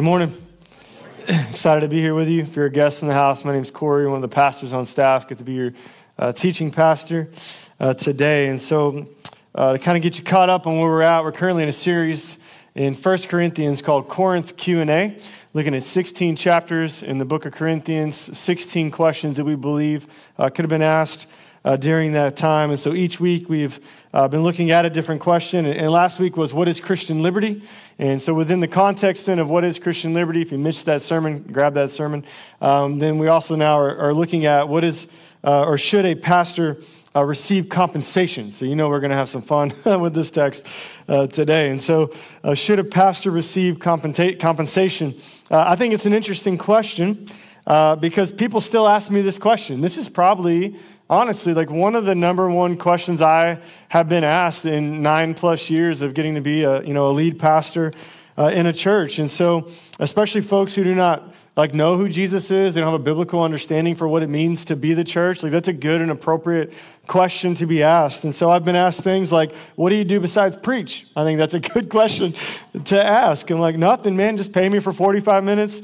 Good morning. Excited to be here with you. If you're a guest in the house, my name is Corey, one of the pastors on staff. Get to be your uh, teaching pastor uh, today. And so, uh, to kind of get you caught up on where we're at, we're currently in a series in 1 Corinthians called Corinth Q&A, looking at 16 chapters in the book of Corinthians, 16 questions that we believe uh, could have been asked uh, during that time. And so each week we've uh, been looking at a different question. And, last week was, What is Christian liberty? And so, within the context then of what is Christian liberty, if you missed that sermon, grab that sermon. Um, then we also now are, are looking at what is, uh, or should a pastor uh, receive compensation? So, you know, we're going to have some fun with this text uh, today. And so, uh, should a pastor receive compensa- compensation? I think it's an interesting question. Uh, because people still ask me this question. This is probably honestly, like one of the number one questions I have been asked in nine plus years of getting to be a, you know, a lead pastor uh, in a church. And so, especially folks who do not like know who Jesus is, they don't have a biblical understanding for what it means to be the church. Like that's a good and appropriate question to be asked. And so I've been asked things like, what do you do besides preach? I think that's a good question to ask. I'm like, nothing, man, just pay me for 45 minutes,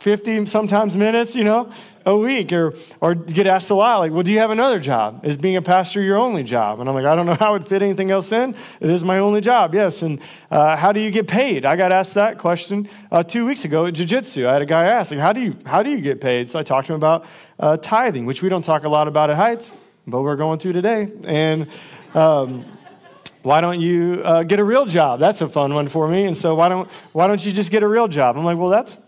50 sometimes minutes, you know? A week or, or get asked a lot like well do you have another job? Is being a pastor your only job? And i'm like i don't know how it fit anything else in. It is my only job yes. And uh, how do you get paid? I got asked that question uh, two weeks ago at jiu-jitsu. I had a guy ask like how do you how do you get paid? So i talked to him about uh, tithing which we don't talk a lot about at heights but we're going to today. And um, why don't you uh, get a real job? That's a fun one for me. And so why don't why don't you just get a real job? I'm like well that's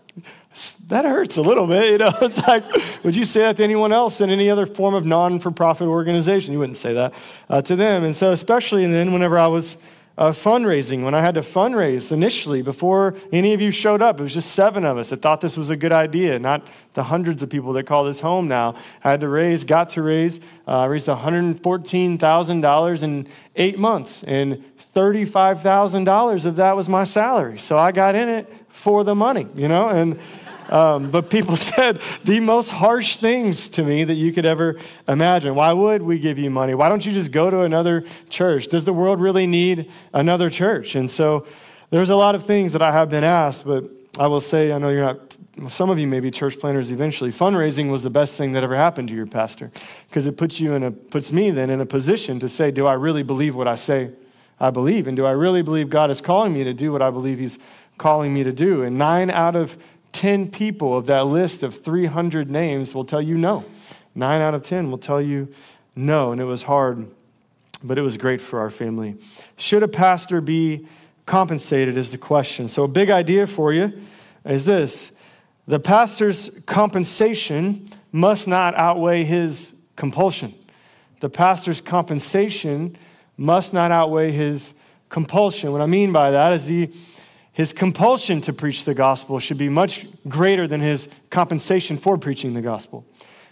that hurts a little bit. You know, it's like, would you say that to anyone else in any other form of non for profit organization? You wouldn't say that uh, to them. And so, especially then, whenever I was uh, fundraising, when I had to fundraise initially, before any of you showed up, it was just seven of us that thought this was a good idea, not the hundreds of people that call this home now. I had to raise, got to raise, uh, raised $114,000 in eight months, and $35,000 of that was my salary. So I got in it for the money, you know, and um, but people said the most harsh things to me that you could ever imagine. Why would we give you money? Why don't you just go to another church? Does the world really need another church? And so there's a lot of things that I have been asked, but I will say, I know you're not some of you may be church planters eventually fundraising was the best thing that ever happened to your pastor because it puts you in a puts me then in a position to say do i really believe what i say i believe and do i really believe god is calling me to do what i believe he's calling me to do and nine out of 10 people of that list of 300 names will tell you no. Nine out of 10 will tell you no. And it was hard, but it was great for our family. Should a pastor be compensated? Is the question. So, a big idea for you is this the pastor's compensation must not outweigh his compulsion. The pastor's compensation must not outweigh his compulsion. What I mean by that is the his compulsion to preach the gospel should be much greater than his compensation for preaching the gospel.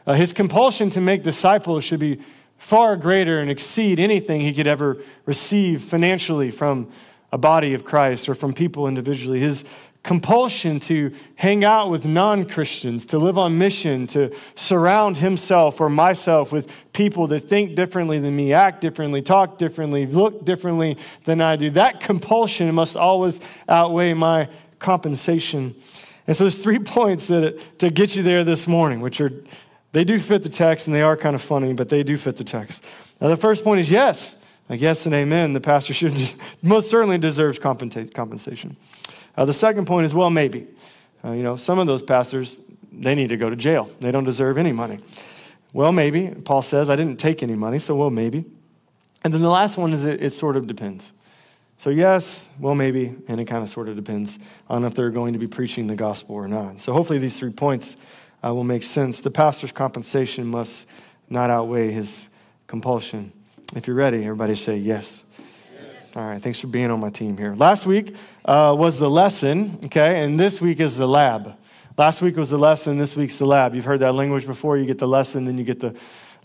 Uh, his compulsion to make disciples should be far greater and exceed anything he could ever receive financially from a body of Christ or from people individually. His compulsion to hang out with non Christians, to live on mission, to surround himself or myself with people that think differently than me, act differently, talk differently, look differently than I do. That compulsion must always outweigh my compensation. And so there's three points that to get you there this morning, which are they do fit the text and they are kind of funny, but they do fit the text. Now the first point is yes, like yes and amen. The pastor should most certainly deserves compensation. Uh, the second point is well, maybe. Uh, you know, some of those pastors, they need to go to jail. They don't deserve any money. Well, maybe. Paul says, I didn't take any money, so well, maybe. And then the last one is it, it sort of depends. So, yes, well, maybe, and it kind of sort of depends on if they're going to be preaching the gospel or not. So, hopefully, these three points uh, will make sense. The pastor's compensation must not outweigh his compulsion. If you're ready, everybody say yes. All right, thanks for being on my team here. Last week uh, was the lesson, okay, and this week is the lab. Last week was the lesson, this week's the lab. You've heard that language before. You get the lesson, then you get the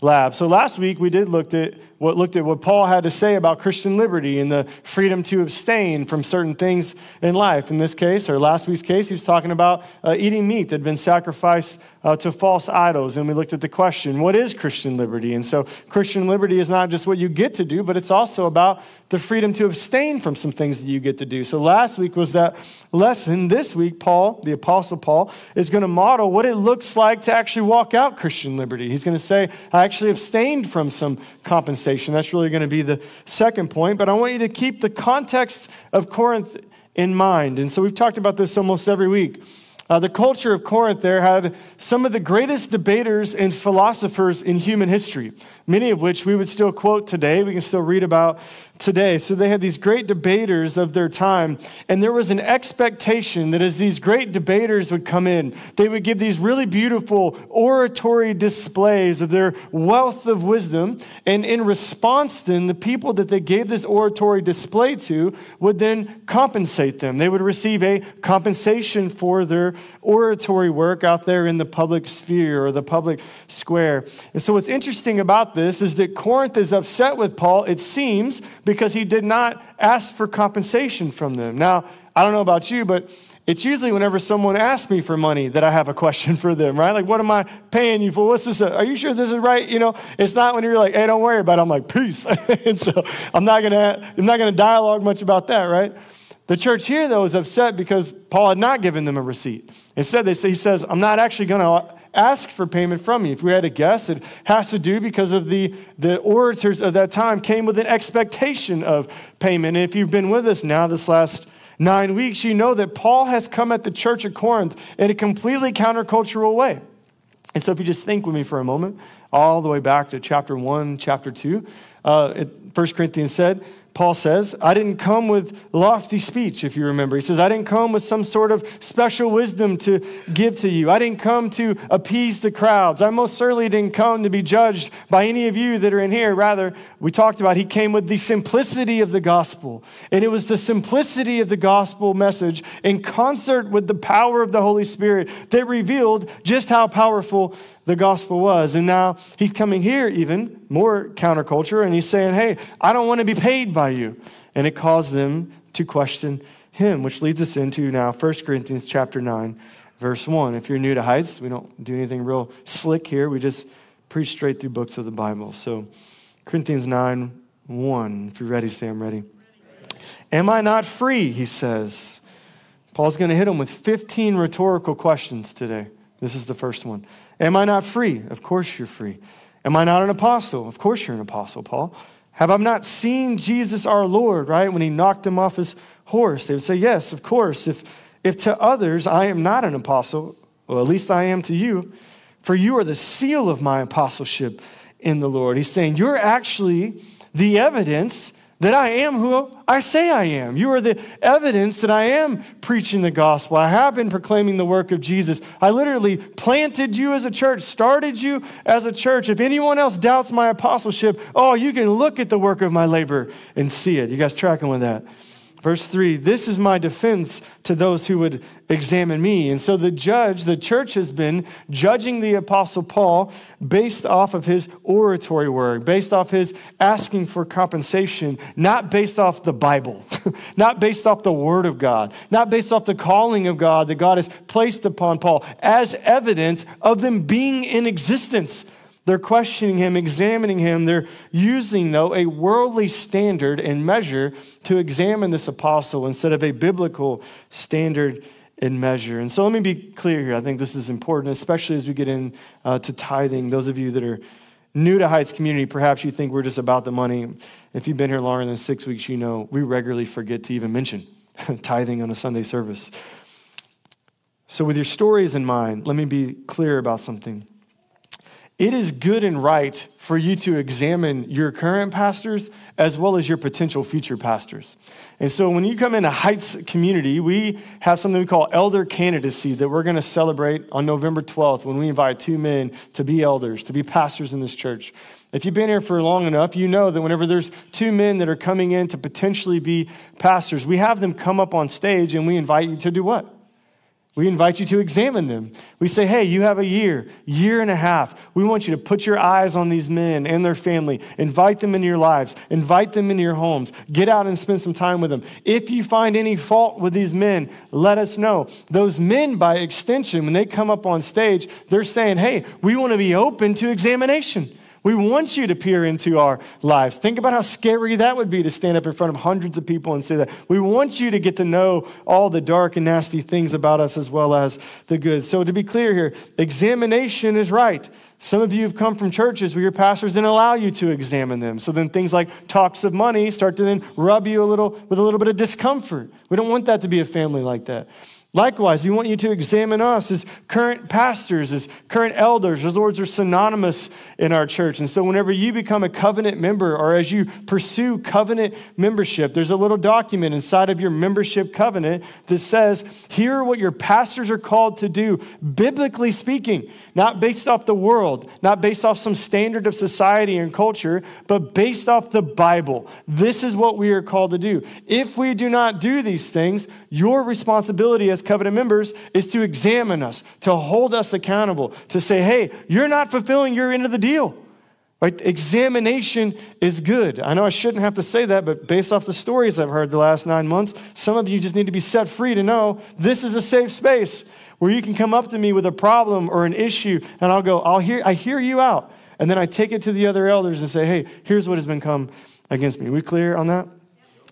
lab. So last week we did looked at what looked at what Paul had to say about Christian liberty and the freedom to abstain from certain things in life. In this case, or last week's case, he was talking about uh, eating meat that had been sacrificed uh, to false idols. And we looked at the question, what is Christian liberty? And so Christian liberty is not just what you get to do, but it's also about the freedom to abstain from some things that you get to do. So last week was that lesson. This week, Paul, the Apostle Paul, is going to model what it looks like to actually walk out Christian liberty. He's going to say, I actually abstained from some compensation. That's really going to be the second point. But I want you to keep the context of Corinth in mind. And so we've talked about this almost every week. Uh, the culture of Corinth there had some of the greatest debaters and philosophers in human history, many of which we would still quote today. We can still read about today. So they had these great debaters of their time, and there was an expectation that as these great debaters would come in, they would give these really beautiful oratory displays of their wealth of wisdom. And in response, then, the people that they gave this oratory display to would then compensate them. They would receive a compensation for their oratory work out there in the public sphere or the public square. And so what's interesting about this is that Corinth is upset with Paul, it seems because he did not ask for compensation from them. Now, I don't know about you, but it's usually whenever someone asks me for money that I have a question for them, right? Like, what am I paying you for? What's this? Are you sure this is right? You know, it's not when you're like, hey, don't worry about it. I'm like, peace. and so I'm not gonna, I'm not gonna dialogue much about that, right? The church here, though, is upset because Paul had not given them a receipt. Instead, they say, he says, I'm not actually gonna ask for payment from you. If we had a guess, it has to do because of the, the orators of that time came with an expectation of payment. And if you've been with us now this last nine weeks, you know that Paul has come at the church of Corinth in a completely countercultural way. And so if you just think with me for a moment, all the way back to chapter 1, chapter 2, uh, 1 Corinthians said, Paul says, I didn't come with lofty speech, if you remember. He says, I didn't come with some sort of special wisdom to give to you. I didn't come to appease the crowds. I most certainly didn't come to be judged by any of you that are in here. Rather, we talked about he came with the simplicity of the gospel. And it was the simplicity of the gospel message in concert with the power of the Holy Spirit that revealed just how powerful the gospel was. And now he's coming here, even more counterculture, and he's saying, Hey, I don't want to be paid by you. And it caused them to question him, which leads us into now 1 Corinthians chapter 9, verse 1. If you're new to Heights, we don't do anything real slick here. We just preach straight through books of the Bible. So, Corinthians 9, 1. If you're ready, say, I'm ready. Am I not free? He says. Paul's going to hit him with 15 rhetorical questions today. This is the first one. Am I not free? Of course you're free. Am I not an apostle? Of course you're an apostle, Paul. Have I not seen Jesus our Lord, right? When he knocked him off his horse, they would say, Yes, of course. If, if to others I am not an apostle, well, at least I am to you, for you are the seal of my apostleship in the Lord. He's saying, You're actually the evidence that I am who I say I am. You are the evidence that I am preaching the gospel. I have been proclaiming the work of Jesus. I literally planted you as a church, started you as a church. If anyone else doubts my apostleship, oh, you can look at the work of my labor and see it. You guys tracking with that? Verse 3 This is my defense to those who would examine me. And so the judge, the church has been judging the Apostle Paul based off of his oratory work, based off his asking for compensation, not based off the Bible, not based off the Word of God, not based off the calling of God that God has placed upon Paul as evidence of them being in existence. They're questioning him, examining him. They're using, though, a worldly standard and measure to examine this apostle instead of a biblical standard and measure. And so let me be clear here. I think this is important, especially as we get into uh, tithing. Those of you that are new to Heights community, perhaps you think we're just about the money. If you've been here longer than six weeks, you know we regularly forget to even mention tithing on a Sunday service. So, with your stories in mind, let me be clear about something. It is good and right for you to examine your current pastors as well as your potential future pastors. And so when you come into Heights community, we have something we call elder candidacy that we're going to celebrate on November 12th when we invite two men to be elders, to be pastors in this church. If you've been here for long enough, you know that whenever there's two men that are coming in to potentially be pastors, we have them come up on stage and we invite you to do what? We invite you to examine them. We say, hey, you have a year, year and a half. We want you to put your eyes on these men and their family. Invite them into your lives. Invite them into your homes. Get out and spend some time with them. If you find any fault with these men, let us know. Those men, by extension, when they come up on stage, they're saying, hey, we want to be open to examination. We want you to peer into our lives. Think about how scary that would be to stand up in front of hundreds of people and say that. We want you to get to know all the dark and nasty things about us as well as the good. So, to be clear here, examination is right. Some of you have come from churches where your pastors didn't allow you to examine them. So then things like talks of money start to then rub you a little with a little bit of discomfort. We don't want that to be a family like that. Likewise, we want you to examine us as current pastors, as current elders. Those words are synonymous in our church. And so, whenever you become a covenant member or as you pursue covenant membership, there's a little document inside of your membership covenant that says, Here are what your pastors are called to do, biblically speaking, not based off the world, not based off some standard of society and culture, but based off the Bible. This is what we are called to do. If we do not do these things, your responsibility as covenant members is to examine us, to hold us accountable, to say, hey, you're not fulfilling your end of the deal. Right? Examination is good. I know I shouldn't have to say that, but based off the stories I've heard the last nine months, some of you just need to be set free to know this is a safe space where you can come up to me with a problem or an issue, and I'll go, I'll hear, I hear you out. And then I take it to the other elders and say, hey, here's what has been come against me. We clear on that?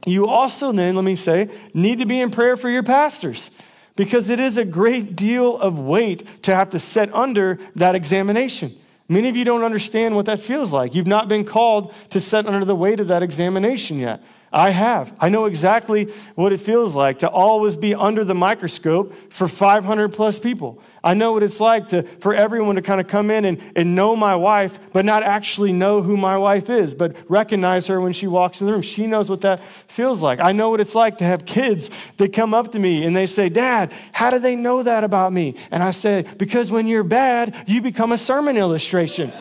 You also, then, let me say, need to be in prayer for your pastors because it is a great deal of weight to have to set under that examination. Many of you don't understand what that feels like. You've not been called to set under the weight of that examination yet. I have. I know exactly what it feels like to always be under the microscope for 500 plus people. I know what it's like to, for everyone to kind of come in and, and know my wife, but not actually know who my wife is, but recognize her when she walks in the room. She knows what that feels like. I know what it's like to have kids that come up to me and they say, Dad, how do they know that about me? And I say, Because when you're bad, you become a sermon illustration.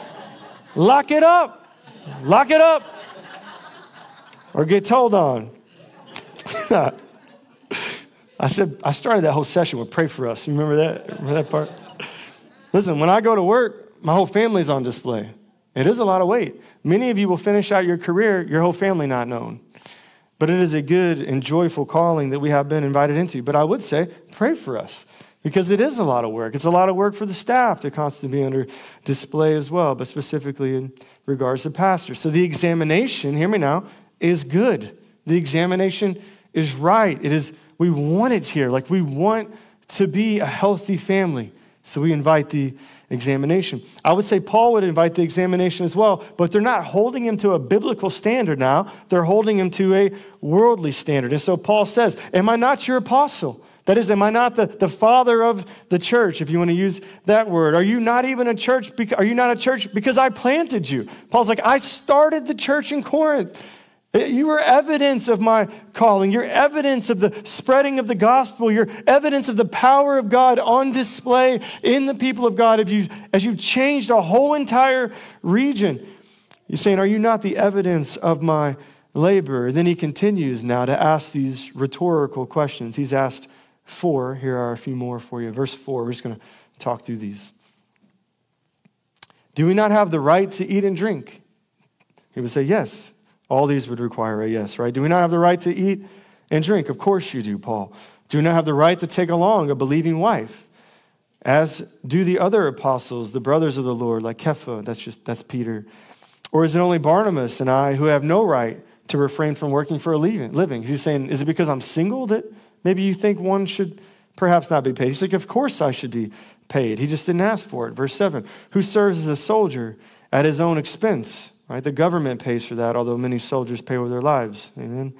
Lock it up. Lock it up or get told on. I said, I started that whole session with pray for us. You remember that? Remember that part? Listen, when I go to work, my whole family's on display. It is a lot of weight. Many of you will finish out your career, your whole family not known. But it is a good and joyful calling that we have been invited into. But I would say, pray for us because it is a lot of work. It's a lot of work for the staff to constantly be under display as well, but specifically in regards to pastors. So the examination, hear me now, is good. The examination is right. It is, we want it here. Like we want to be a healthy family. So we invite the examination. I would say Paul would invite the examination as well, but they're not holding him to a biblical standard now. They're holding him to a worldly standard. And so Paul says, Am I not your apostle? That is, am I not the, the father of the church, if you want to use that word? Are you not even a church? Are you not a church because I planted you? Paul's like, I started the church in Corinth. Eh, you are evidence of my calling. You're evidence of the spreading of the gospel. You're evidence of the power of God on display in the people of God as, you, as you've changed a whole entire region. You're saying, Are you not the evidence of my labor? And then he continues now to ask these rhetorical questions. He's asked four. Here are a few more for you. Verse four, we're just going to talk through these. Do we not have the right to eat and drink? He would say, Yes. All these would require a yes, right? Do we not have the right to eat and drink? Of course you do, Paul. Do we not have the right to take along a believing wife? As do the other apostles, the brothers of the Lord, like Kepha, that's just that's Peter. Or is it only Barnabas and I who have no right to refrain from working for a living? He's saying, is it because I'm single that maybe you think one should perhaps not be paid? He's like, of course I should be paid. He just didn't ask for it. Verse 7 Who serves as a soldier at his own expense? Right? The government pays for that, although many soldiers pay with their lives. Amen.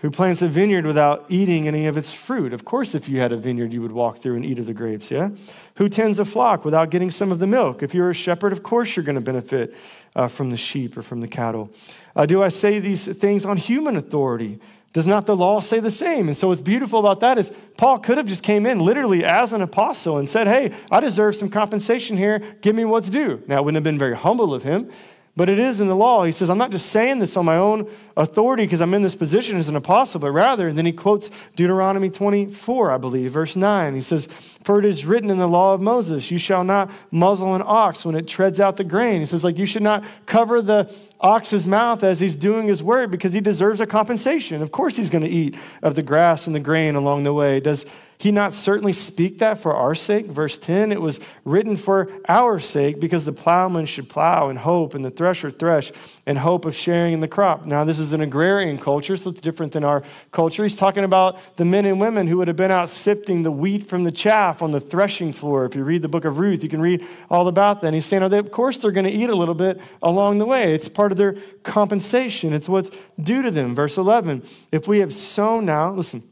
Who plants a vineyard without eating any of its fruit? Of course, if you had a vineyard, you would walk through and eat of the grapes, yeah? Who tends a flock without getting some of the milk? If you're a shepherd, of course you're going to benefit uh, from the sheep or from the cattle. Uh, do I say these things on human authority? Does not the law say the same? And so what's beautiful about that is Paul could have just came in literally as an apostle and said, hey, I deserve some compensation here. Give me what's due. Now, it wouldn't have been very humble of him, but it is in the law. He says, I'm not just saying this on my own authority because I'm in this position as an apostle, but rather, and then he quotes Deuteronomy 24, I believe, verse 9. He says, For it is written in the law of Moses, you shall not muzzle an ox when it treads out the grain. He says, like, you should not cover the ox's mouth as he's doing his work because he deserves a compensation. Of course, he's going to eat of the grass and the grain along the way. Does he not certainly speak that for our sake? Verse 10 it was written for our sake because the plowman should plow and hope, and the thresher thresh and hope of sharing in the crop. Now, this is an agrarian culture, so it's different than our culture. He's talking about the men and women who would have been out sifting the wheat from the chaff on the threshing floor. If you read the book of Ruth, you can read all about that. And he's saying, oh, they, of course, they're going to eat a little bit along the way. It's part of their compensation, it's what's due to them. Verse 11 if we have sown now, listen,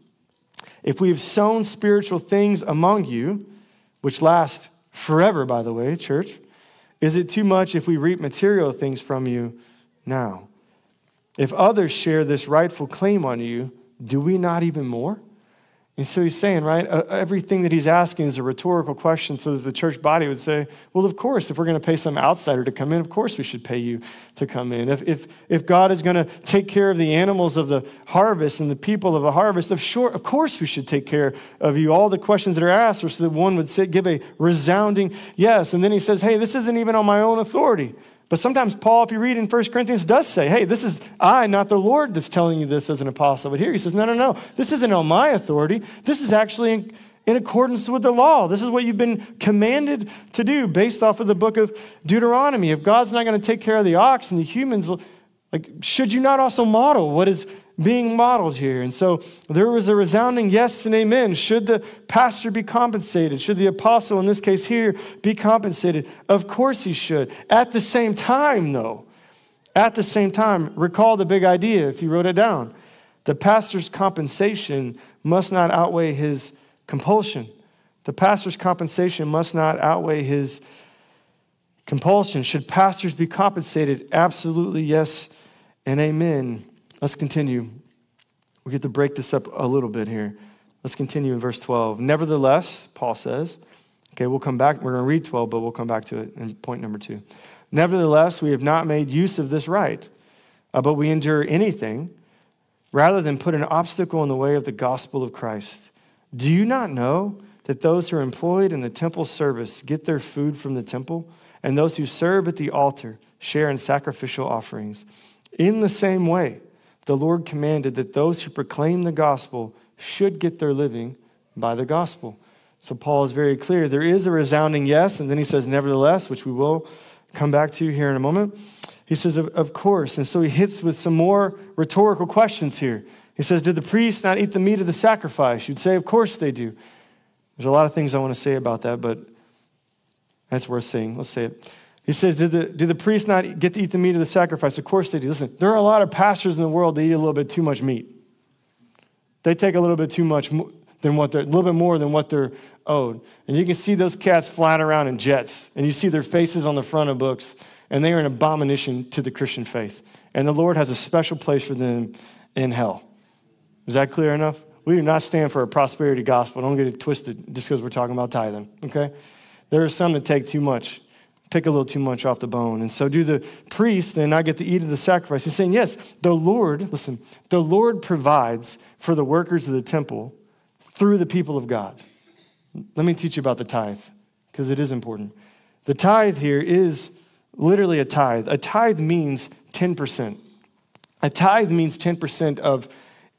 if we have sown spiritual things among you, which last forever, by the way, church, is it too much if we reap material things from you now? If others share this rightful claim on you, do we not even more? And so he's saying, right, uh, everything that he's asking is a rhetorical question so that the church body would say, well, of course, if we're going to pay some outsider to come in, of course we should pay you to come in. If, if, if God is going to take care of the animals of the harvest and the people of the harvest, of, sure, of course we should take care of you. All the questions that are asked are so that one would say, give a resounding yes. And then he says, hey, this isn't even on my own authority. But sometimes Paul, if you read in 1 Corinthians, does say, hey, this is I, not the Lord, that's telling you this as an apostle. But here he says, no, no, no. This isn't on my authority. This is actually in, in accordance with the law. This is what you've been commanded to do based off of the book of Deuteronomy. If God's not going to take care of the ox and the humans, like, should you not also model what is being modeled here. And so there was a resounding yes and amen. Should the pastor be compensated? Should the apostle, in this case here, be compensated? Of course he should. At the same time, though, at the same time, recall the big idea if you wrote it down. The pastor's compensation must not outweigh his compulsion. The pastor's compensation must not outweigh his compulsion. Should pastors be compensated? Absolutely yes and amen. Let's continue. We get to break this up a little bit here. Let's continue in verse 12. Nevertheless, Paul says, okay, we'll come back. We're going to read 12, but we'll come back to it in point number two. Nevertheless, we have not made use of this right, uh, but we endure anything rather than put an obstacle in the way of the gospel of Christ. Do you not know that those who are employed in the temple service get their food from the temple, and those who serve at the altar share in sacrificial offerings? In the same way, the Lord commanded that those who proclaim the gospel should get their living by the gospel. So Paul is very clear. There is a resounding yes, and then he says, nevertheless, which we will come back to here in a moment. He says, of, of course. And so he hits with some more rhetorical questions here. He says, Did the priests not eat the meat of the sacrifice? You'd say, Of course they do. There's a lot of things I want to say about that, but that's worth saying. Let's say it. He says, do the, do the priests not get to eat the meat of the sacrifice? Of course they do. Listen, there are a lot of pastors in the world that eat a little bit too much meat. They take a little bit too much than what they're, a little bit more than what they're owed. And you can see those cats flying around in jets, and you see their faces on the front of books, and they are an abomination to the Christian faith. And the Lord has a special place for them in hell. Is that clear enough? We do not stand for a prosperity gospel. Don't get it twisted just because we're talking about tithing, okay? There are some that take too much take a little too much off the bone. And so do the priests and I get to eat of the sacrifice. He's saying, yes, the Lord, listen, the Lord provides for the workers of the temple through the people of God. Let me teach you about the tithe, because it is important. The tithe here is literally a tithe. A tithe means 10%. A tithe means 10% of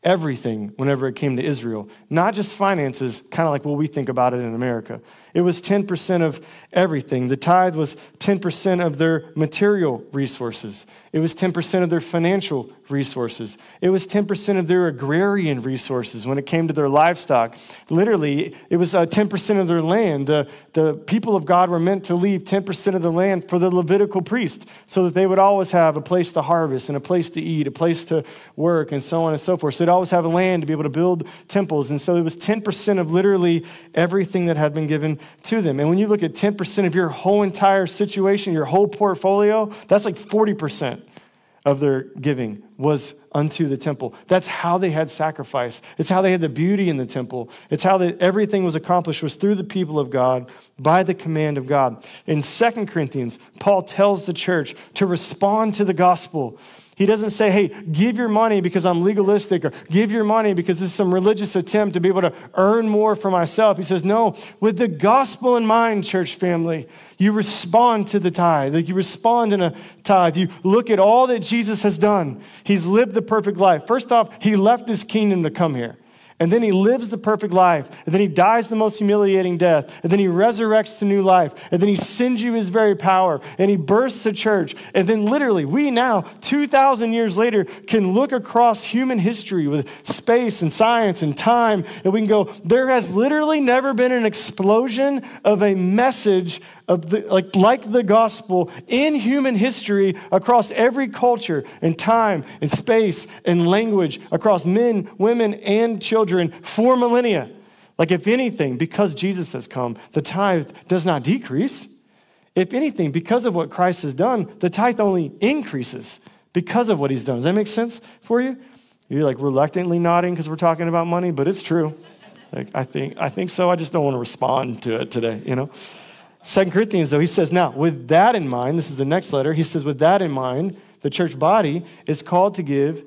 everything whenever it came to Israel, not just finances, kind of like what we think about it in America. It was 10% of everything. The tithe was 10% of their material resources. It was 10% of their financial resources. It was 10% of their agrarian resources when it came to their livestock. Literally, it was uh, 10% of their land. The, the people of God were meant to leave 10% of the land for the Levitical priest so that they would always have a place to harvest and a place to eat, a place to work, and so on and so forth. So they'd always have a land to be able to build temples. And so it was 10% of literally everything that had been given to them. And when you look at 10% of your whole entire situation, your whole portfolio, that's like 40% of their giving was unto the temple. That's how they had sacrifice. It's how they had the beauty in the temple. It's how they, everything was accomplished was through the people of God by the command of God. In 2 Corinthians, Paul tells the church to respond to the gospel he doesn't say, hey, give your money because I'm legalistic or give your money because this is some religious attempt to be able to earn more for myself. He says, no, with the gospel in mind, church family, you respond to the tithe. Like you respond in a tithe. You look at all that Jesus has done. He's lived the perfect life. First off, he left his kingdom to come here. And then he lives the perfect life. And then he dies the most humiliating death. And then he resurrects to new life. And then he sends you his very power. And he bursts a church. And then literally, we now, 2,000 years later, can look across human history with space and science and time. And we can go, there has literally never been an explosion of a message of the, like, like the gospel in human history across every culture and time and space and language, across men, women, and children for millennia. Like, if anything, because Jesus has come, the tithe does not decrease. If anything, because of what Christ has done, the tithe only increases because of what he's done. Does that make sense for you? You're like reluctantly nodding because we're talking about money, but it's true. Like, I think, I think so. I just don't want to respond to it today, you know? Second Corinthians, though, he says, now, with that in mind, this is the next letter, he says, with that in mind, the church body is called to give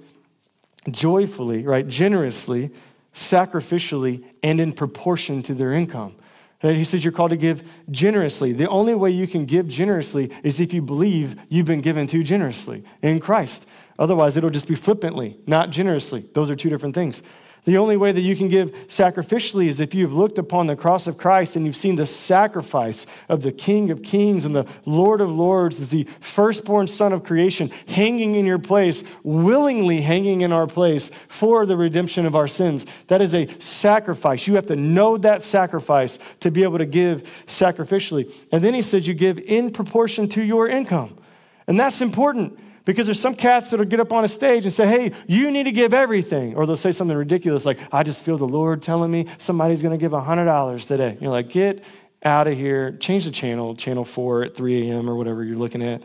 joyfully, right, generously, sacrificially, and in proportion to their income. And he says you're called to give generously. The only way you can give generously is if you believe you've been given to generously in Christ. Otherwise, it'll just be flippantly, not generously. Those are two different things. The only way that you can give sacrificially is if you've looked upon the cross of Christ and you've seen the sacrifice of the King of Kings and the Lord of Lords as the firstborn Son of creation hanging in your place, willingly hanging in our place for the redemption of our sins. That is a sacrifice. You have to know that sacrifice to be able to give sacrificially. And then he says you give in proportion to your income. And that's important because there's some cats that'll get up on a stage and say, hey, you need to give everything. Or they'll say something ridiculous like, I just feel the Lord telling me somebody's going to give $100 today. You're like, get out of here. Change the channel, channel 4 at 3 a.m. or whatever you're looking at.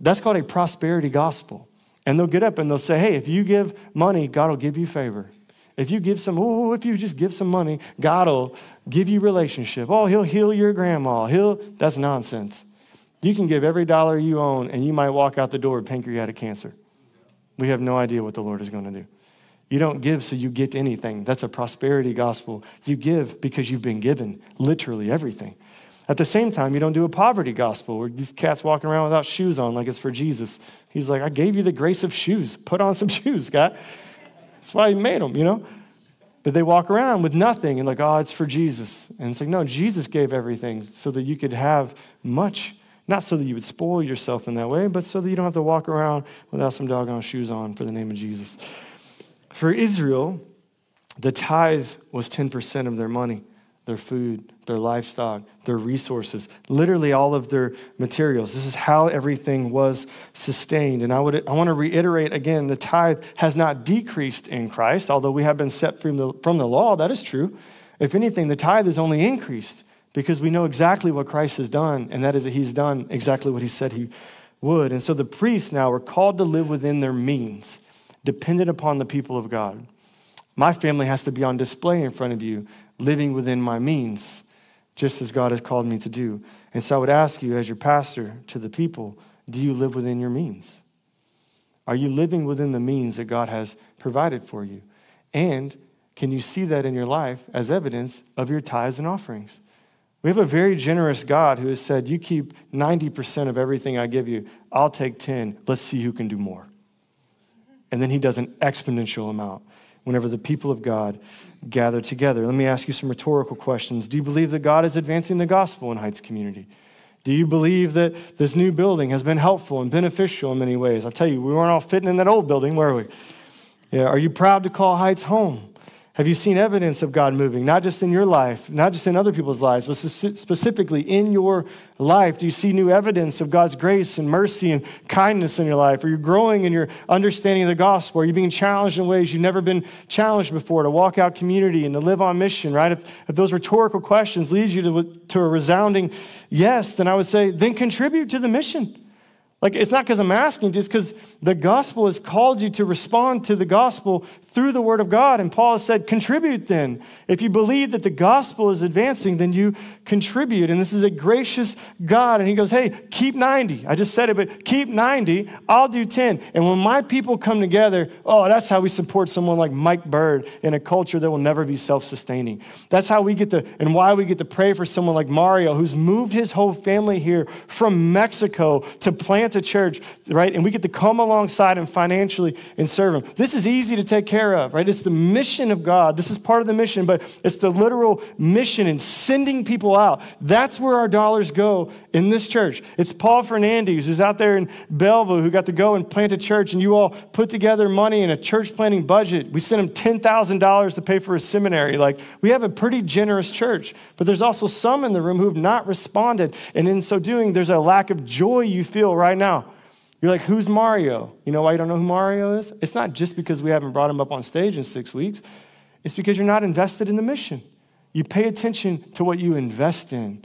That's called a prosperity gospel. And they'll get up and they'll say, hey, if you give money, God will give you favor. If you give some, oh, if you just give some money, God will give you relationship. Oh, he'll heal your grandma. He'll, that's nonsense. You can give every dollar you own, and you might walk out the door with pancreatic cancer. We have no idea what the Lord is going to do. You don't give so you get anything. That's a prosperity gospel. You give because you've been given literally everything. At the same time, you don't do a poverty gospel where these cats walking around without shoes on like it's for Jesus. He's like, I gave you the grace of shoes. Put on some shoes, God. That's why he made them, you know? But they walk around with nothing and like, oh, it's for Jesus. And it's like, no, Jesus gave everything so that you could have much. Not so that you would spoil yourself in that way, but so that you don't have to walk around without some doggone shoes on for the name of Jesus. For Israel, the tithe was 10% of their money, their food, their livestock, their resources, literally all of their materials. This is how everything was sustained. And I, would, I want to reiterate again the tithe has not decreased in Christ, although we have been set from the, from the law. That is true. If anything, the tithe has only increased because we know exactly what Christ has done, and that is that he's done exactly what he said he would. And so the priests now are called to live within their means, dependent upon the people of God. My family has to be on display in front of you, living within my means, just as God has called me to do. And so I would ask you, as your pastor to the people, do you live within your means? Are you living within the means that God has provided for you? And can you see that in your life as evidence of your tithes and offerings? We have a very generous God who has said, You keep 90% of everything I give you, I'll take 10. Let's see who can do more. And then he does an exponential amount. whenever the people of God gather together. Let me ask you some rhetorical questions. Do you believe that God is advancing the gospel in Heights community? Do you believe that this new building has been helpful and beneficial in many ways? I'll tell you, we weren't all fitting in that old building, were we? Yeah, are you proud to call Heights home? Have you seen evidence of God moving, not just in your life, not just in other people's lives, but specifically in your life? Do you see new evidence of God's grace and mercy and kindness in your life? Are you growing in your understanding of the gospel? Are you being challenged in ways you've never been challenged before to walk out community and to live on mission, right? If, if those rhetorical questions lead you to, to a resounding yes, then I would say, then contribute to the mission. Like, it's not because I'm asking, just because the gospel has called you to respond to the gospel through the word of God. And Paul has said, contribute then. If you believe that the gospel is advancing, then you contribute. And this is a gracious God. And he goes, hey, keep 90. I just said it, but keep 90. I'll do 10. And when my people come together, oh, that's how we support someone like Mike Bird in a culture that will never be self sustaining. That's how we get to, and why we get to pray for someone like Mario, who's moved his whole family here from Mexico to plant a church, right? And we get to come alongside him financially and serve him. This is easy to take care of, right? It's the mission of God. This is part of the mission, but it's the literal mission in sending people out. That's where our dollars go in this church. It's Paul Fernandez who's out there in Bellevue who got to go and plant a church, and you all put together money in a church planting budget. We sent him $10,000 to pay for a seminary. Like, we have a pretty generous church, but there's also some in the room who have not responded. And in so doing, there's a lack of joy you feel right now. You're like, who's Mario? You know why you don't know who Mario is? It's not just because we haven't brought him up on stage in six weeks, it's because you're not invested in the mission. You pay attention to what you invest in.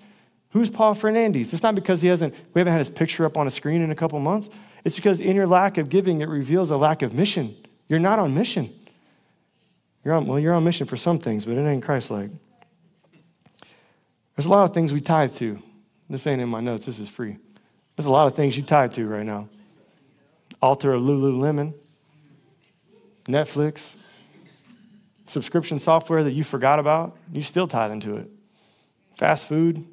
Who's Paul Fernandez? It's not because he hasn't, we haven't had his picture up on a screen in a couple months. It's because in your lack of giving, it reveals a lack of mission. You're not on mission. You're on, well, you're on mission for some things, but it ain't Christ like. There's a lot of things we tithe to. This ain't in my notes, this is free. There's a lot of things you tithe to right now. Altar of Lululemon, Netflix, subscription software that you forgot about, you still tie into it. Fast food,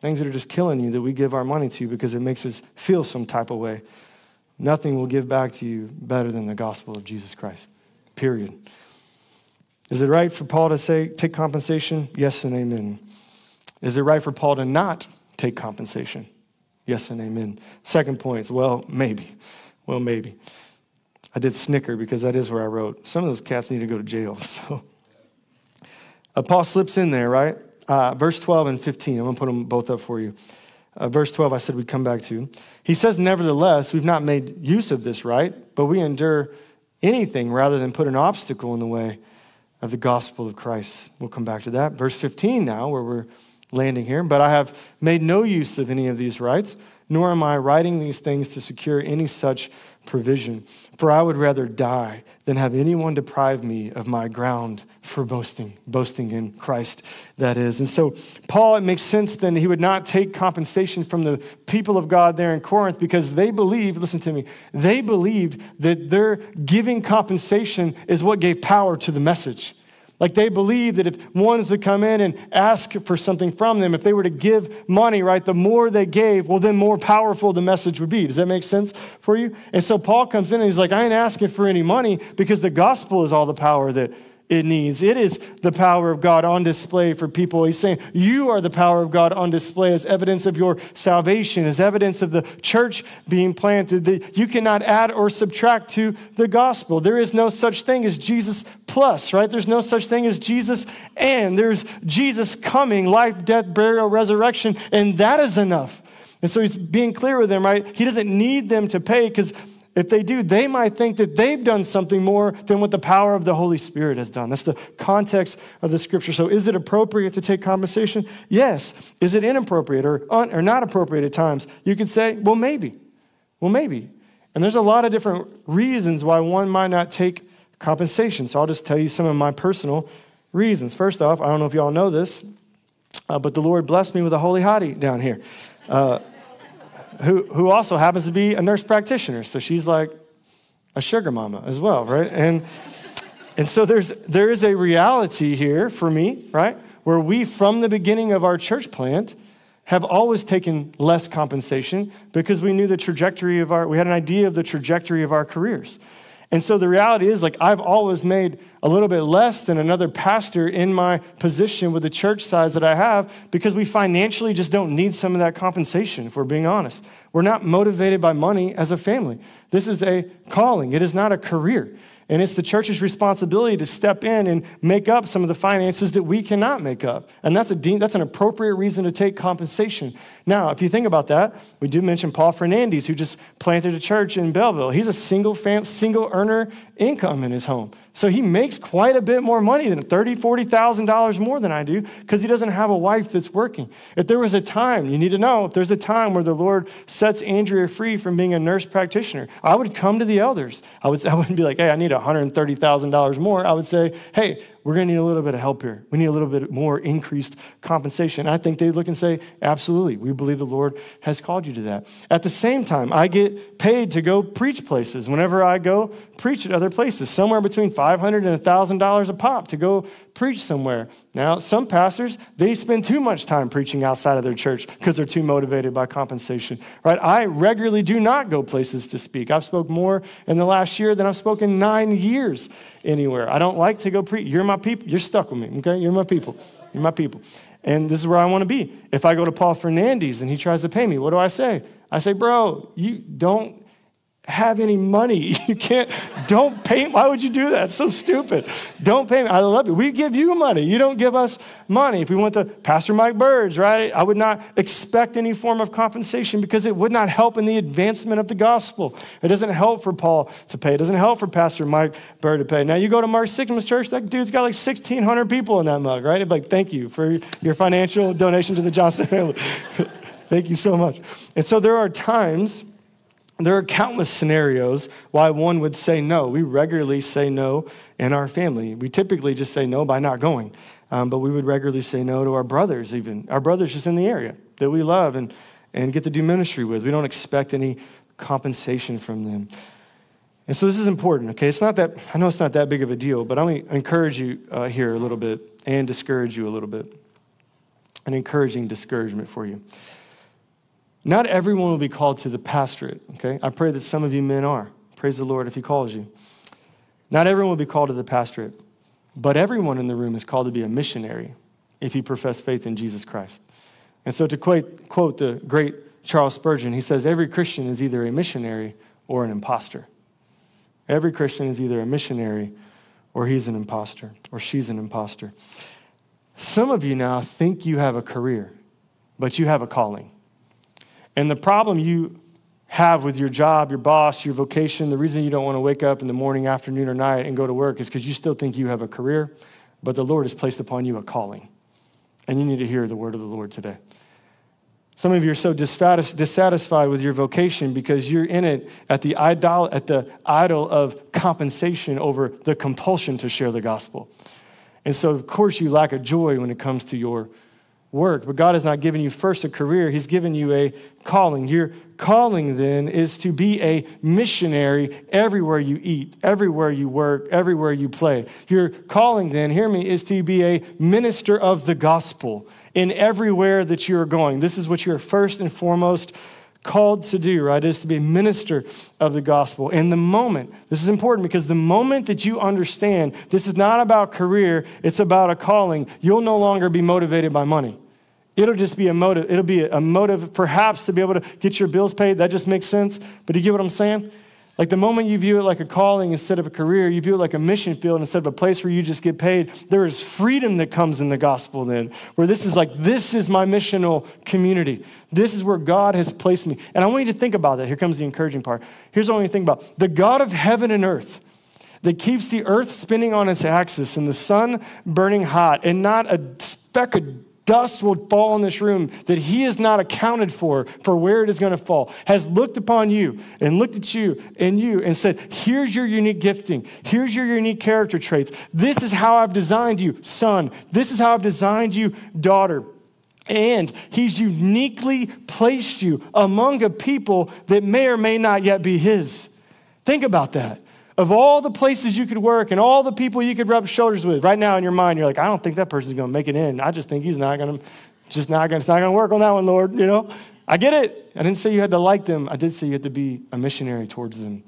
things that are just killing you that we give our money to because it makes us feel some type of way. Nothing will give back to you better than the gospel of Jesus Christ. Period. Is it right for Paul to say, take compensation? Yes and amen. Is it right for Paul to not take compensation? Yes and amen. Second point is, well, maybe. Well, maybe. I did snicker because that is where I wrote. Some of those cats need to go to jail. So uh, Paul slips in there, right? Uh, verse 12 and 15. I'm going to put them both up for you. Uh, verse 12, I said we'd come back to. He says, Nevertheless, we've not made use of this right, but we endure anything rather than put an obstacle in the way of the gospel of Christ. We'll come back to that. Verse 15 now, where we're landing here, but I have made no use of any of these rights, nor am I writing these things to secure any such provision. For I would rather die than have anyone deprive me of my ground for boasting, boasting in Christ, that is. And so, Paul, it makes sense then he would not take compensation from the people of God there in Corinth because they believed, listen to me, they believed that their giving compensation is what gave power to the message. Like they believe that if one was to come in and ask for something from them, if they were to give money, right, the more they gave, well, then more powerful the message would be. Does that make sense for you? And so Paul comes in and he's like, I ain't asking for any money because the gospel is all the power that it needs. It is the power of God on display for people. He's saying, You are the power of God on display as evidence of your salvation, as evidence of the church being planted, that you cannot add or subtract to the gospel. There is no such thing as Jesus plus, right? There's no such thing as Jesus and. There's Jesus coming, life, death, burial, resurrection, and that is enough. And so he's being clear with them, right? He doesn't need them to pay because if they do, they might think that they've done something more than what the power of the Holy Spirit has done. That's the context of the scripture. So, is it appropriate to take compensation? Yes. Is it inappropriate or, un- or not appropriate at times? You could say, well, maybe. Well, maybe. And there's a lot of different reasons why one might not take compensation. So, I'll just tell you some of my personal reasons. First off, I don't know if y'all know this, uh, but the Lord blessed me with a holy hottie down here. Uh, who, who also happens to be a nurse practitioner. So she's like a sugar mama as well, right? And, and so there's, there is a reality here for me, right? Where we, from the beginning of our church plant, have always taken less compensation because we knew the trajectory of our, we had an idea of the trajectory of our careers. And so the reality is, like, I've always made a little bit less than another pastor in my position with the church size that I have because we financially just don't need some of that compensation, if we're being honest. We're not motivated by money as a family. This is a calling, it is not a career. And it's the church's responsibility to step in and make up some of the finances that we cannot make up. And that's, a de- that's an appropriate reason to take compensation. Now, if you think about that, we do mention Paul Fernandez, who just planted a church in Belleville. He's a single, fam- single earner income in his home. So he makes quite a bit more money than $30,000, $40,000 more than I do because he doesn't have a wife that's working. If there was a time, you need to know, if there's a time where the Lord sets Andrea free from being a nurse practitioner, I would come to the elders. I, would, I wouldn't be like, hey, I need $130,000 more. I would say, hey, we're going to need a little bit of help here. We need a little bit more increased compensation. I think they look and say, absolutely, we believe the Lord has called you to that. At the same time, I get paid to go preach places. Whenever I go preach at other places, somewhere between 500 and $1,000 a pop to go preach somewhere. Now, some pastors, they spend too much time preaching outside of their church because they're too motivated by compensation, right? I regularly do not go places to speak. I've spoke more in the last year than I've spoken nine years anywhere. I don't like to go preach. You're my people. You're stuck with me, okay? You're my people. You're my people. And this is where I want to be. If I go to Paul Fernandez and he tries to pay me, what do I say? I say, bro, you don't have any money. You can't, don't pay. Why would you do that? It's so stupid. Don't pay me. I love you. We give you money. You don't give us money. If we went to Pastor Mike Bird's, right, I would not expect any form of compensation because it would not help in the advancement of the gospel. It doesn't help for Paul to pay. It doesn't help for Pastor Mike Bird to pay. Now you go to Mark Sigma's church, that dude's got like 1,600 people in that mug, right? like, thank you for your financial donation to the Johnston family. thank you so much. And so there are times there are countless scenarios why one would say no. We regularly say no in our family. We typically just say no by not going, um, but we would regularly say no to our brothers, even our brothers just in the area that we love and, and get to do ministry with. We don't expect any compensation from them. And so this is important, okay? It's not that, I know it's not that big of a deal, but I'm going to encourage you uh, here a little bit and discourage you a little bit. An encouraging discouragement for you. Not everyone will be called to the pastorate, okay? I pray that some of you men are. Praise the Lord if He calls you. Not everyone will be called to the pastorate, but everyone in the room is called to be a missionary if you profess faith in Jesus Christ. And so, to quote, quote the great Charles Spurgeon, he says, Every Christian is either a missionary or an impostor. Every Christian is either a missionary or he's an impostor or she's an impostor. Some of you now think you have a career, but you have a calling. And the problem you have with your job, your boss, your vocation, the reason you don't want to wake up in the morning, afternoon, or night and go to work is because you still think you have a career, but the Lord has placed upon you a calling. And you need to hear the word of the Lord today. Some of you are so dissatisfied with your vocation because you're in it at the idol, at the idol of compensation over the compulsion to share the gospel. And so, of course, you lack a joy when it comes to your work. But God has not given you first a career, He's given you a calling. Your calling then is to be a missionary everywhere you eat, everywhere you work, everywhere you play. Your calling then, hear me, is to be a minister of the gospel in everywhere that you're going. This is what you're first and foremost called to do, right? Is to be a minister of the gospel. And the moment, this is important because the moment that you understand this is not about career, it's about a calling, you'll no longer be motivated by money. It'll just be a motive. It'll be a motive, perhaps, to be able to get your bills paid. That just makes sense. But do you get what I'm saying? Like the moment you view it like a calling instead of a career, you view it like a mission field instead of a place where you just get paid, there is freedom that comes in the gospel then, where this is like, this is my missional community. This is where God has placed me. And I want you to think about that. Here comes the encouraging part. Here's what I want you to think about the God of heaven and earth that keeps the earth spinning on its axis and the sun burning hot and not a speck of dust will fall in this room that he is not accounted for, for where it is going to fall, has looked upon you and looked at you and you and said, Here's your unique gifting. Here's your unique character traits. This is how I've designed you, son. This is how I've designed you, daughter. And he's uniquely placed you among a people that may or may not yet be his. Think about that of all the places you could work and all the people you could rub shoulders with, right now in your mind, you're like, I don't think that person's going to make it in. I just think he's not going to, just not going to, not going to work on that one, Lord. You know, I get it. I didn't say you had to like them. I did say you had to be a missionary towards them.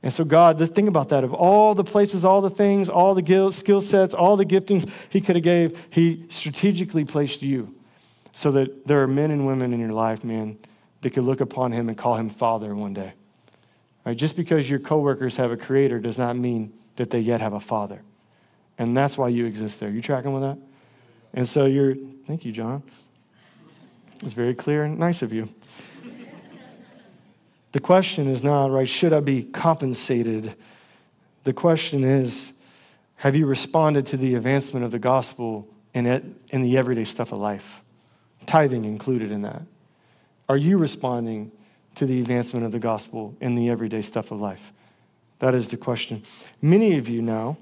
And so, God, the thing about that, of all the places, all the things, all the skill sets, all the giftings He could have gave, He strategically placed you so that there are men and women in your life, man, that could look upon Him and call Him Father one day. Right? Just because your coworkers have a creator does not mean that they yet have a father. And that's why you exist there. You tracking with that? And so you're, thank you, John. It's very clear and nice of you. The question is not, right, should I be compensated? The question is, have you responded to the advancement of the gospel in, it, in the everyday stuff of life? Tithing included in that. Are you responding to the advancement of the gospel in the everyday stuff of life? That is the question. Many of you now,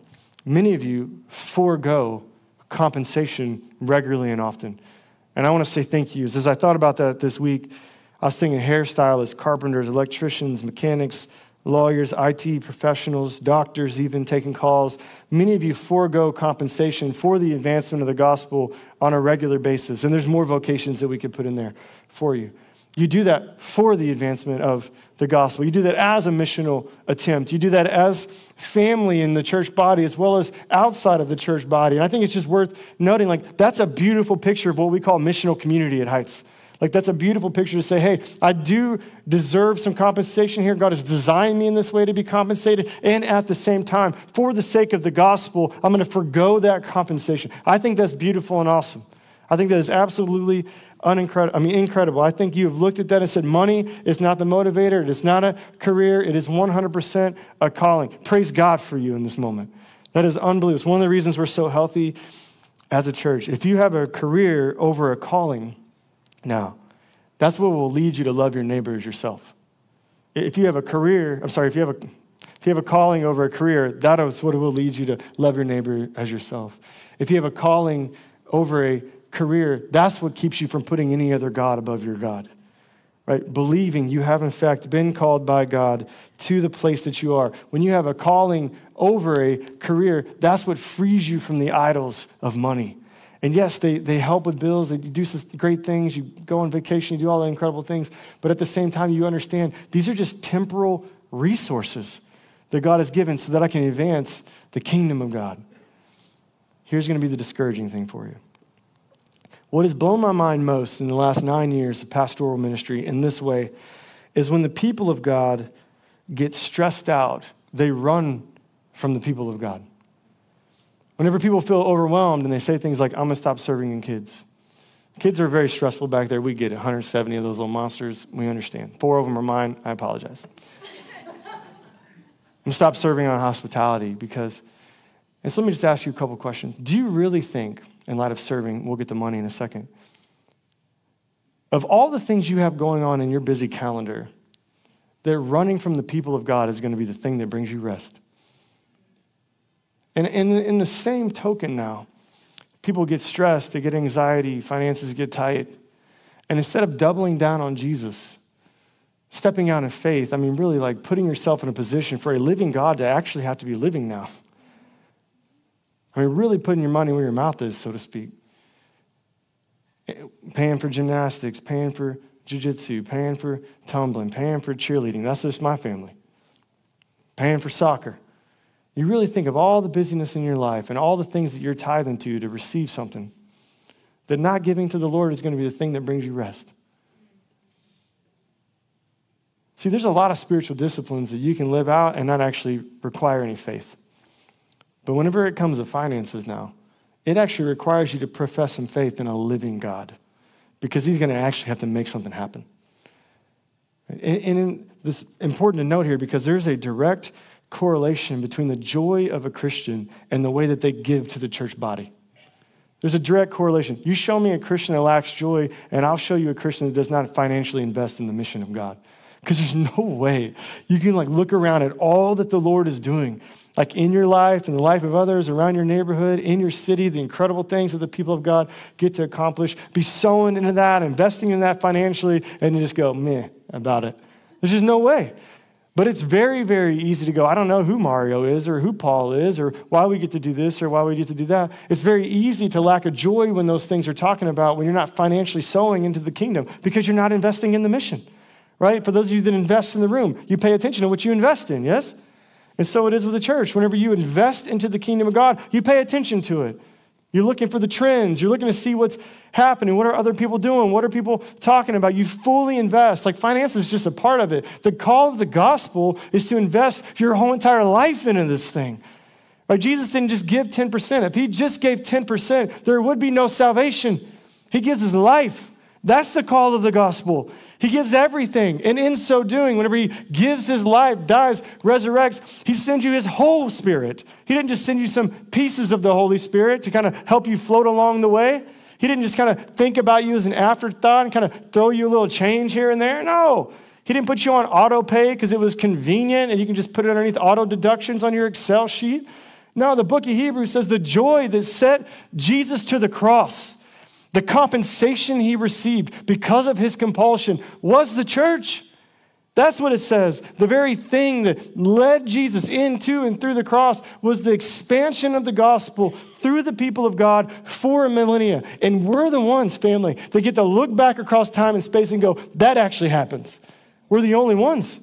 many of you forego compensation regularly and often. And I want to say thank you. As I thought about that this week, I was thinking hairstylists, carpenters, electricians, mechanics, lawyers, IT professionals, doctors, even taking calls. Many of you forego compensation for the advancement of the gospel on a regular basis. And there's more vocations that we could put in there for you. You do that for the advancement of the gospel. You do that as a missional attempt. You do that as family in the church body as well as outside of the church body. And I think it's just worth noting like that's a beautiful picture of what we call missional community at Heights. Like, that's a beautiful picture to say, hey, I do deserve some compensation here. God has designed me in this way to be compensated. And at the same time, for the sake of the gospel, I'm going to forego that compensation. I think that's beautiful and awesome. I think that is absolutely unincredible. I mean, incredible. I think you have looked at that and said, money is not the motivator. It is not a career. It is 100% a calling. Praise God for you in this moment. That is unbelievable. It's one of the reasons we're so healthy as a church. If you have a career over a calling, now, that's what will lead you to love your neighbor as yourself. If you have a career, I'm sorry, if you have a if you have a calling over a career, that is what will lead you to love your neighbor as yourself. If you have a calling over a career, that's what keeps you from putting any other God above your God. Right? Believing you have, in fact, been called by God to the place that you are. When you have a calling over a career, that's what frees you from the idols of money and yes, they, they help with bills, they do some great things, you go on vacation, you do all the incredible things. But at the same time, you understand these are just temporal resources that God has given so that I can advance the kingdom of God. Here's going to be the discouraging thing for you. What has blown my mind most in the last nine years of pastoral ministry in this way is when the people of God get stressed out, they run from the people of God. Whenever people feel overwhelmed and they say things like, I'm going to stop serving in kids. Kids are very stressful back there. We get it. 170 of those little monsters. We understand. Four of them are mine. I apologize. I'm to stop serving on hospitality because, and so let me just ask you a couple questions. Do you really think, in light of serving, we'll get the money in a second, of all the things you have going on in your busy calendar, that running from the people of God is going to be the thing that brings you rest? And in, the same token now, people get stressed, they get anxiety, finances get tight. And instead of doubling down on Jesus, stepping out in faith, I mean, really like putting yourself in a position for a living God to actually have to be living now. I mean, really putting your money where your mouth is, so to speak. Eh, paying for gymnastics, paying for jujitsu, paying for tumbling, paying for cheerleading. That's just my family. Paying for soccer. You really think of all the busyness in your life and all the things that you're tithing to to receive something, that not giving to the Lord is going to be the thing that brings you rest. See, there's a lot of spiritual disciplines that you can live out and not actually require any faith. But whenever it comes to finances now, it actually requires you to profess some faith in a living God because He's going to actually have to make something happen. And, and this important to note here because there's a direct correlation between the joy of a Christian and the way that they give to the church body. There's a direct correlation. You show me a Christian that lacks joy, and I'll show you a Christian that does not financially invest in the mission of God. Because there's no way you can like look around at all that the Lord is doing, like in your life and the life of others, around your neighborhood, in your city, the incredible things that the people of God get to accomplish, be sowing into that, investing in that financially, and you just go meh about it. There's just no way. But it's very, very easy to go, I don't know who Mario is or who Paul is or why we get to do this or why we get to do that. It's very easy to lack a joy when those things are talking about when you're not financially sowing into the kingdom because you're not investing in the mission, right? For those of you that invest in the room, you pay attention to what you invest in, yes? And so it is with the church. Whenever you invest into the kingdom of God, you pay attention to it. You're looking for the trends. You're looking to see what's happening. What are other people doing? What are people talking about? You fully invest. Like finance is just a part of it. The call of the gospel is to invest your whole entire life into this thing. Right? Jesus didn't just give 10%. If he just gave 10%, there would be no salvation. He gives his life. That's the call of the gospel. He gives everything. And in so doing, whenever he gives his life, dies, resurrects, he sends you his whole spirit. He didn't just send you some pieces of the Holy Spirit to kind of help you float along the way. He didn't just kind of think about you as an afterthought and kind of throw you a little change here and there. No. He didn't put you on auto pay because it was convenient and you can just put it underneath auto deductions on your Excel sheet. No, the book of Hebrews says the joy that set Jesus to the cross the compensation he received because of his compulsion was the church. That's what it says. The very thing that led Jesus into and through the cross was the expansion of the gospel through the people of God for a millennia. And we're the ones, family, that get to look back across time and space and go, that actually happens. We're the only ones.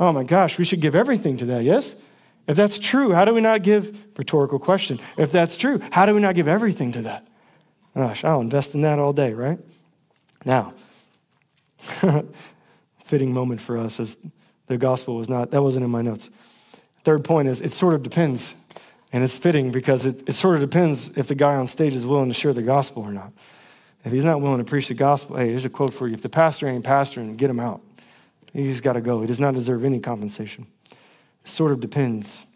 Oh my gosh, we should give everything to that, yes? If that's true, how do we not give, rhetorical question, if that's true, how do we not give everything to that? Gosh, I'll invest in that all day, right? Now, fitting moment for us as the gospel was not, that wasn't in my notes. Third point is it sort of depends. And it's fitting because it, it sort of depends if the guy on stage is willing to share the gospel or not. If he's not willing to preach the gospel, hey, here's a quote for you. If the pastor ain't pastoring, get him out. He's got to go. He does not deserve any compensation. It sort of depends.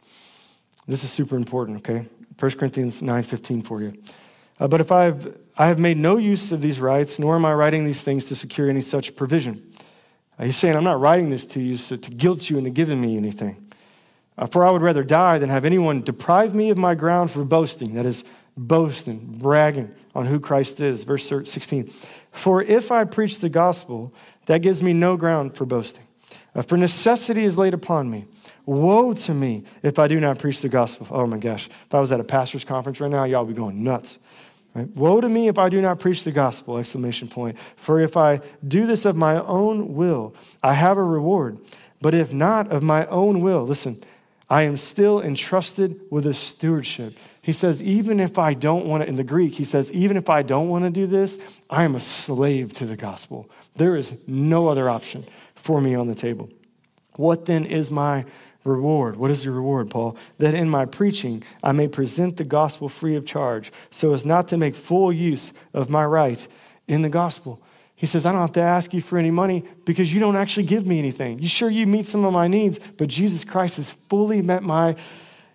This is super important, okay? 1 Corinthians 9 15 for you. Uh, but if I've, I have made no use of these rights, nor am I writing these things to secure any such provision. Uh, he's saying, I'm not writing this to you so to guilt you into giving me anything. Uh, for I would rather die than have anyone deprive me of my ground for boasting. That is, boasting, bragging on who Christ is. Verse 16. For if I preach the gospel, that gives me no ground for boasting. Uh, for necessity is laid upon me. Woe to me if I do not preach the gospel. Oh my gosh. If I was at a pastor's conference right now, y'all would be going nuts. Right? Woe to me if I do not preach the gospel! Exclamation point. For if I do this of my own will, I have a reward. But if not of my own will, listen, I am still entrusted with a stewardship. He says, even if I don't want to, in the Greek, he says, even if I don't want to do this, I am a slave to the gospel. There is no other option for me on the table. What then is my reward. What is the reward, Paul? That in my preaching I may present the gospel free of charge, so as not to make full use of my right in the gospel. He says, I don't have to ask you for any money because you don't actually give me anything. You sure you meet some of my needs, but Jesus Christ has fully met my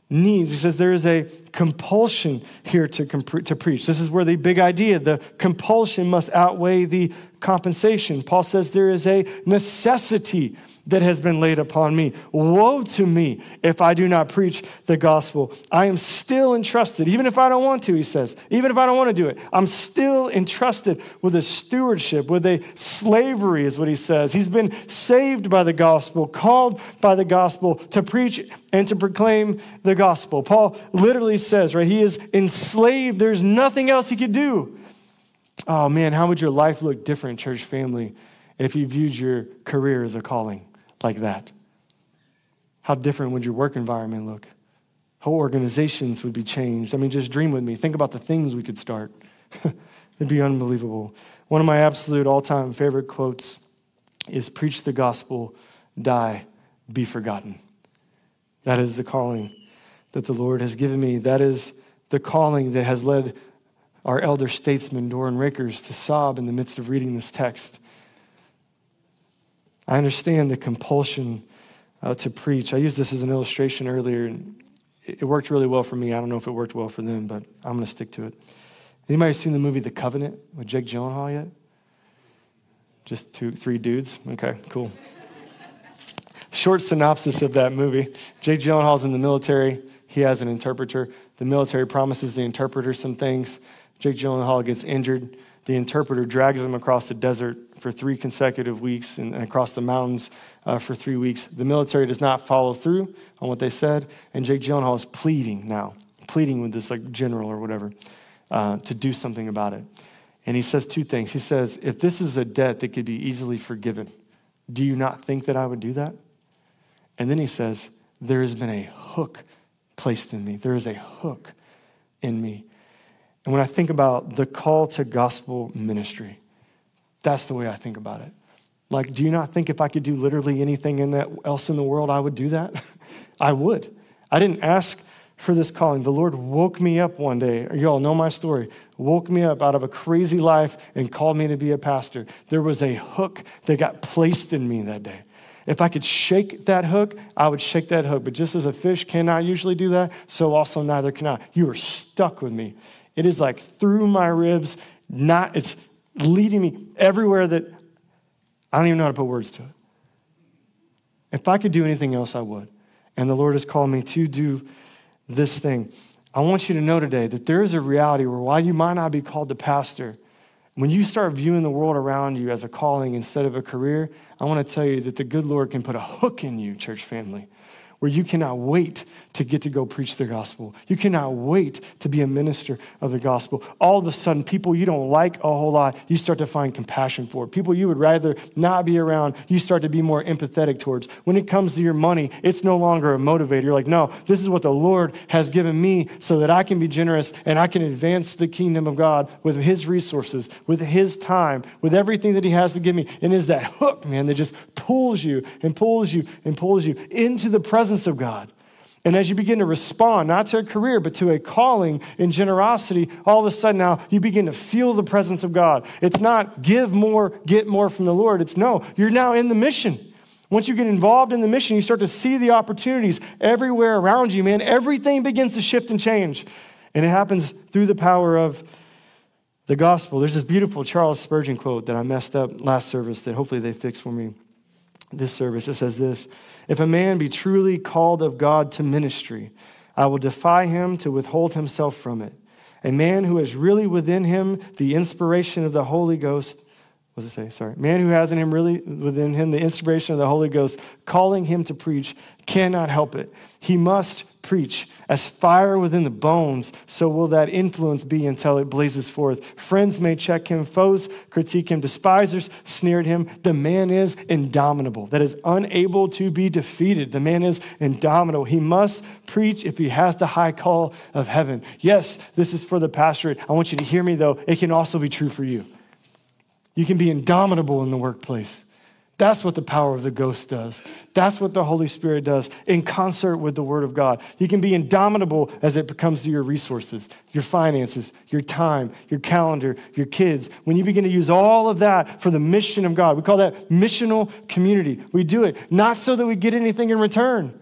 needs. He says there is a compulsion here to, comp- to preach. This is where the big idea, the compulsion must outweigh the compensation. Paul says there is a necessity that has been laid upon me. Woe to me if I do not preach the gospel. I am still entrusted, even if I don't want to, he says, even if I don't want to do it, I'm still entrusted with a stewardship, with a slavery, is what he says. He's been saved by the gospel, called by the gospel to preach and to proclaim the gospel. Paul literally says, right, he is enslaved. There's nothing else he could do. Oh man, how would your life look different, church family, if you viewed your career as a calling? Like that? How different would your work environment look? Whole organizations would be changed. I mean, just dream with me. Think about the things we could start. It'd be unbelievable. One of my absolute all time favorite quotes is Preach the gospel, die, be forgotten. That is the calling that the Lord has given me. That is the calling that has led our elder statesman, Doran Rakers, to sob in the midst of reading this text. I understand the compulsion uh, to preach. I used this as an illustration earlier, and it worked really well for me. I don't know if it worked well for them, but I'm going to stick to it. Anybody seen the movie The Covenant with Jake Gyllenhaal yet? Just two, three dudes? Okay, cool. Short synopsis of that movie Jake Gyllenhaal's in the military. He has an interpreter. The military promises the interpreter some things. Jake Gyllenhaal gets injured. The interpreter drags him across the desert for three consecutive weeks and, across the mountains uh, for three weeks. The military does not follow through on what they said, and Jake Gyllenhaal is pleading now, pleading with this like general or whatever uh, to do something about it. And he says two things. He says, if this is a debt that could be easily forgiven, do you not think that I would do that? And then he says, there has been a hook placed in me. There is a hook in me. And when I think about the call to gospel ministry, that's the way I think about it. Like, do you not think if I could do literally anything in that else in the world, I would do that? I would. I didn't ask for this calling. The Lord woke me up one day. You all know my story. Woke me up out of a crazy life and called me to be a pastor. There was a hook that got placed in me that day. If I could shake that hook, I would shake that hook. But just as a fish cannot usually do that, so also neither can I. You are stuck with me. It is like through my ribs, not it's leading me everywhere that I don't even know how to put words to it. If I could do anything else, I would. And the Lord has called me to do this thing. I want you to know today that there is a reality where while you might not be called to pastor, when you start viewing the world around you as a calling instead of a career, I want to tell you that the good Lord can put a hook in you, church family where you cannot wait to get to go preach the gospel. You cannot wait to be a minister of the gospel. All of a sudden, people you don't like a whole lot, you start to find compassion for. People you would rather not be around, you start to be more empathetic towards. When it comes to your money, it's no longer a motivator. You're like, no, this is what the Lord has given me so that I can be generous and I can advance the kingdom of God with His resources, with His time, with everything that He has to give me. And is that hook, man, that just pulls you and pulls you and pulls you into the presence presence of God. And as you begin to respond, not to a career, but to a calling in generosity, all of a sudden now you begin to feel the presence of God. It's not give more, get more from the Lord. It's no, you're now in the mission. Once you get involved in the mission, you start to see the opportunities everywhere around you, man. Everything begins to shift and change. And it happens through the power of the gospel. There's this beautiful Charles Spurgeon quote that I messed up last service that hopefully they fixed for me this service. It says this If a man be truly called of God to ministry, I will defy him to withhold himself from it. A man who has really within him the inspiration of the Holy Ghost what does it say? Sorry. Man who has in him really within him the inspiration of the Holy Ghost, calling him to preach, cannot help it. He must preach. As fire within the bones, so will that influence be until it blazes forth. Friends may check him, foes critique him, despisers sneer at him. The man is indomitable, that is unable to be defeated. The man is indomitable. He must preach if he has the high call of heaven. Yes, this is for the pastorate. I want you to hear me though. It can also be true for you. You can be indomitable in the workplace. That's what the power of the ghost does. That's what the Holy Spirit does in concert with the Word of God. You can be indomitable as it comes to your resources, your finances, your time, your calendar, your kids. When you begin to use all of that for the mission of God, we call that missional community. We do it not so that we get anything in return.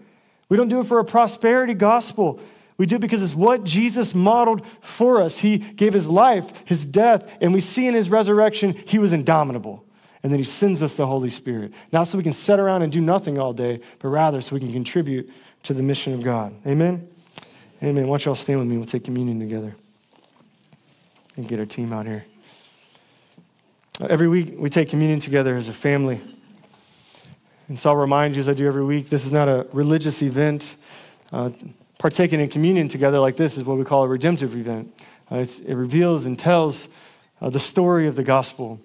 We don't do it for a prosperity gospel. We do it because it's what Jesus modeled for us. He gave his life, his death, and we see in his resurrection, he was indomitable. And then he sends us the Holy Spirit. Not so we can sit around and do nothing all day, but rather so we can contribute to the mission of God. Amen? Amen. Why don't y'all stand with me? We'll take communion together and get our team out here. Every week, we take communion together as a family. And so I'll remind you, as I do every week, this is not a religious event. Uh, partaking in communion together like this is what we call a redemptive event. Uh, it reveals and tells uh, the story of the gospel.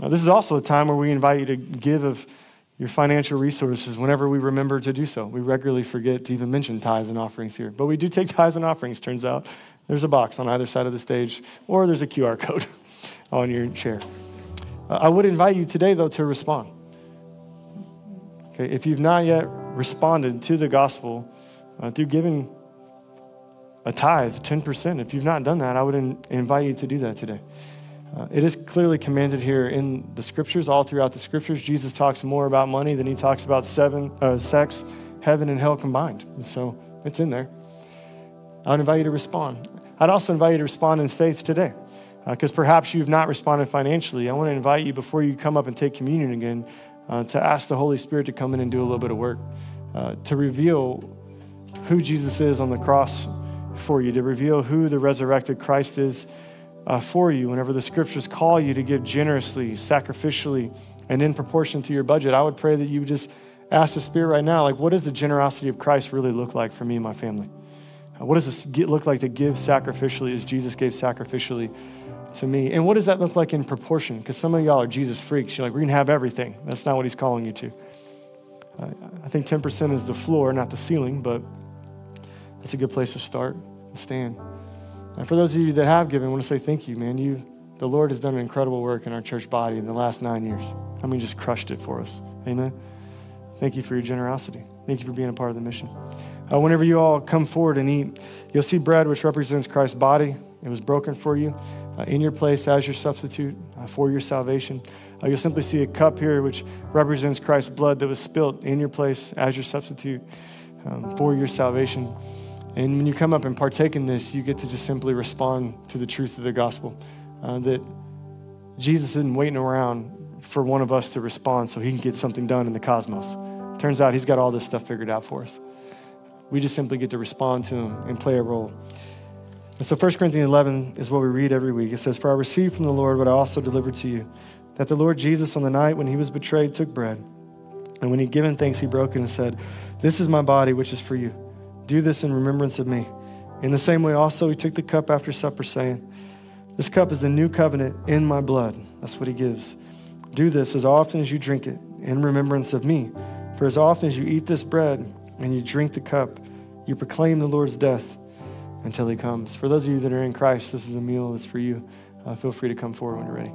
Uh, this is also a time where we invite you to give of your financial resources whenever we remember to do so. We regularly forget to even mention tithes and offerings here, but we do take tithes and offerings, turns out. There's a box on either side of the stage, or there's a QR code on your chair. Uh, I would invite you today, though, to respond. Okay, if you've not yet responded to the gospel uh, through giving a tithe, 10%. If you've not done that, I would in, invite you to do that today. Uh, it is clearly commanded here in the scriptures, all throughout the scriptures. Jesus talks more about money than he talks about seven, uh, sex, heaven, and hell combined. And so it's in there. I would invite you to respond. I'd also invite you to respond in faith today because uh, perhaps you've not responded financially. I want to invite you before you come up and take communion again uh, to ask the Holy Spirit to come in and do a little bit of work, uh, to reveal who Jesus is on the cross for you, to reveal who the resurrected Christ is uh, for you. Whenever the scriptures call you to give generously, sacrificially, and in proportion to your budget, I would pray that you would just ask the Spirit right now, like, what does the generosity of Christ really look like for me and my family? Uh, what does this look like to give sacrificially as Jesus gave sacrificially to me? And what does that look like in proportion? Because some of y'all are Jesus freaks. You're like, we're going to have everything. That's not what he's calling you to. I think 10% is the floor, not the ceiling, but that's a good place to start and stand. And for those of you that have given, I want to say thank you, man. You, the Lord has done an incredible work in our church body in the last nine years. I mean, just crushed it for us. Amen. Thank you for your generosity. Thank you for being a part of the mission. Uh, whenever you all come forward and eat, you'll see bread, which represents Christ's body. It was broken for you uh, in your place as your substitute uh, for your salvation. Uh, you'll simply see a cup here, which represents Christ's blood that was spilt in your place as your substitute um, for your salvation. And when you come up and partake in this, you get to just simply respond to the truth of the gospel uh, that Jesus isn't waiting around for one of us to respond so he can get something done in the cosmos. Turns out he's got all this stuff figured out for us. We just simply get to respond to him and play a role. And so 1 Corinthians 11 is what we read every week. It says, For I received from the Lord what I also delivered to you, that the Lord Jesus on the night when he was betrayed took bread. And when he'd given thanks, he broke it and said, This is my body, which is for you. Do this in remembrance of me. In the same way, also, he took the cup after supper, saying, This cup is the new covenant in my blood. That's what he gives. Do this as often as you drink it in remembrance of me. For as often as you eat this bread and you drink the cup, you proclaim the Lord's death until he comes. For those of you that are in Christ, this is a meal that's for you. Uh, feel free to come forward when you're ready.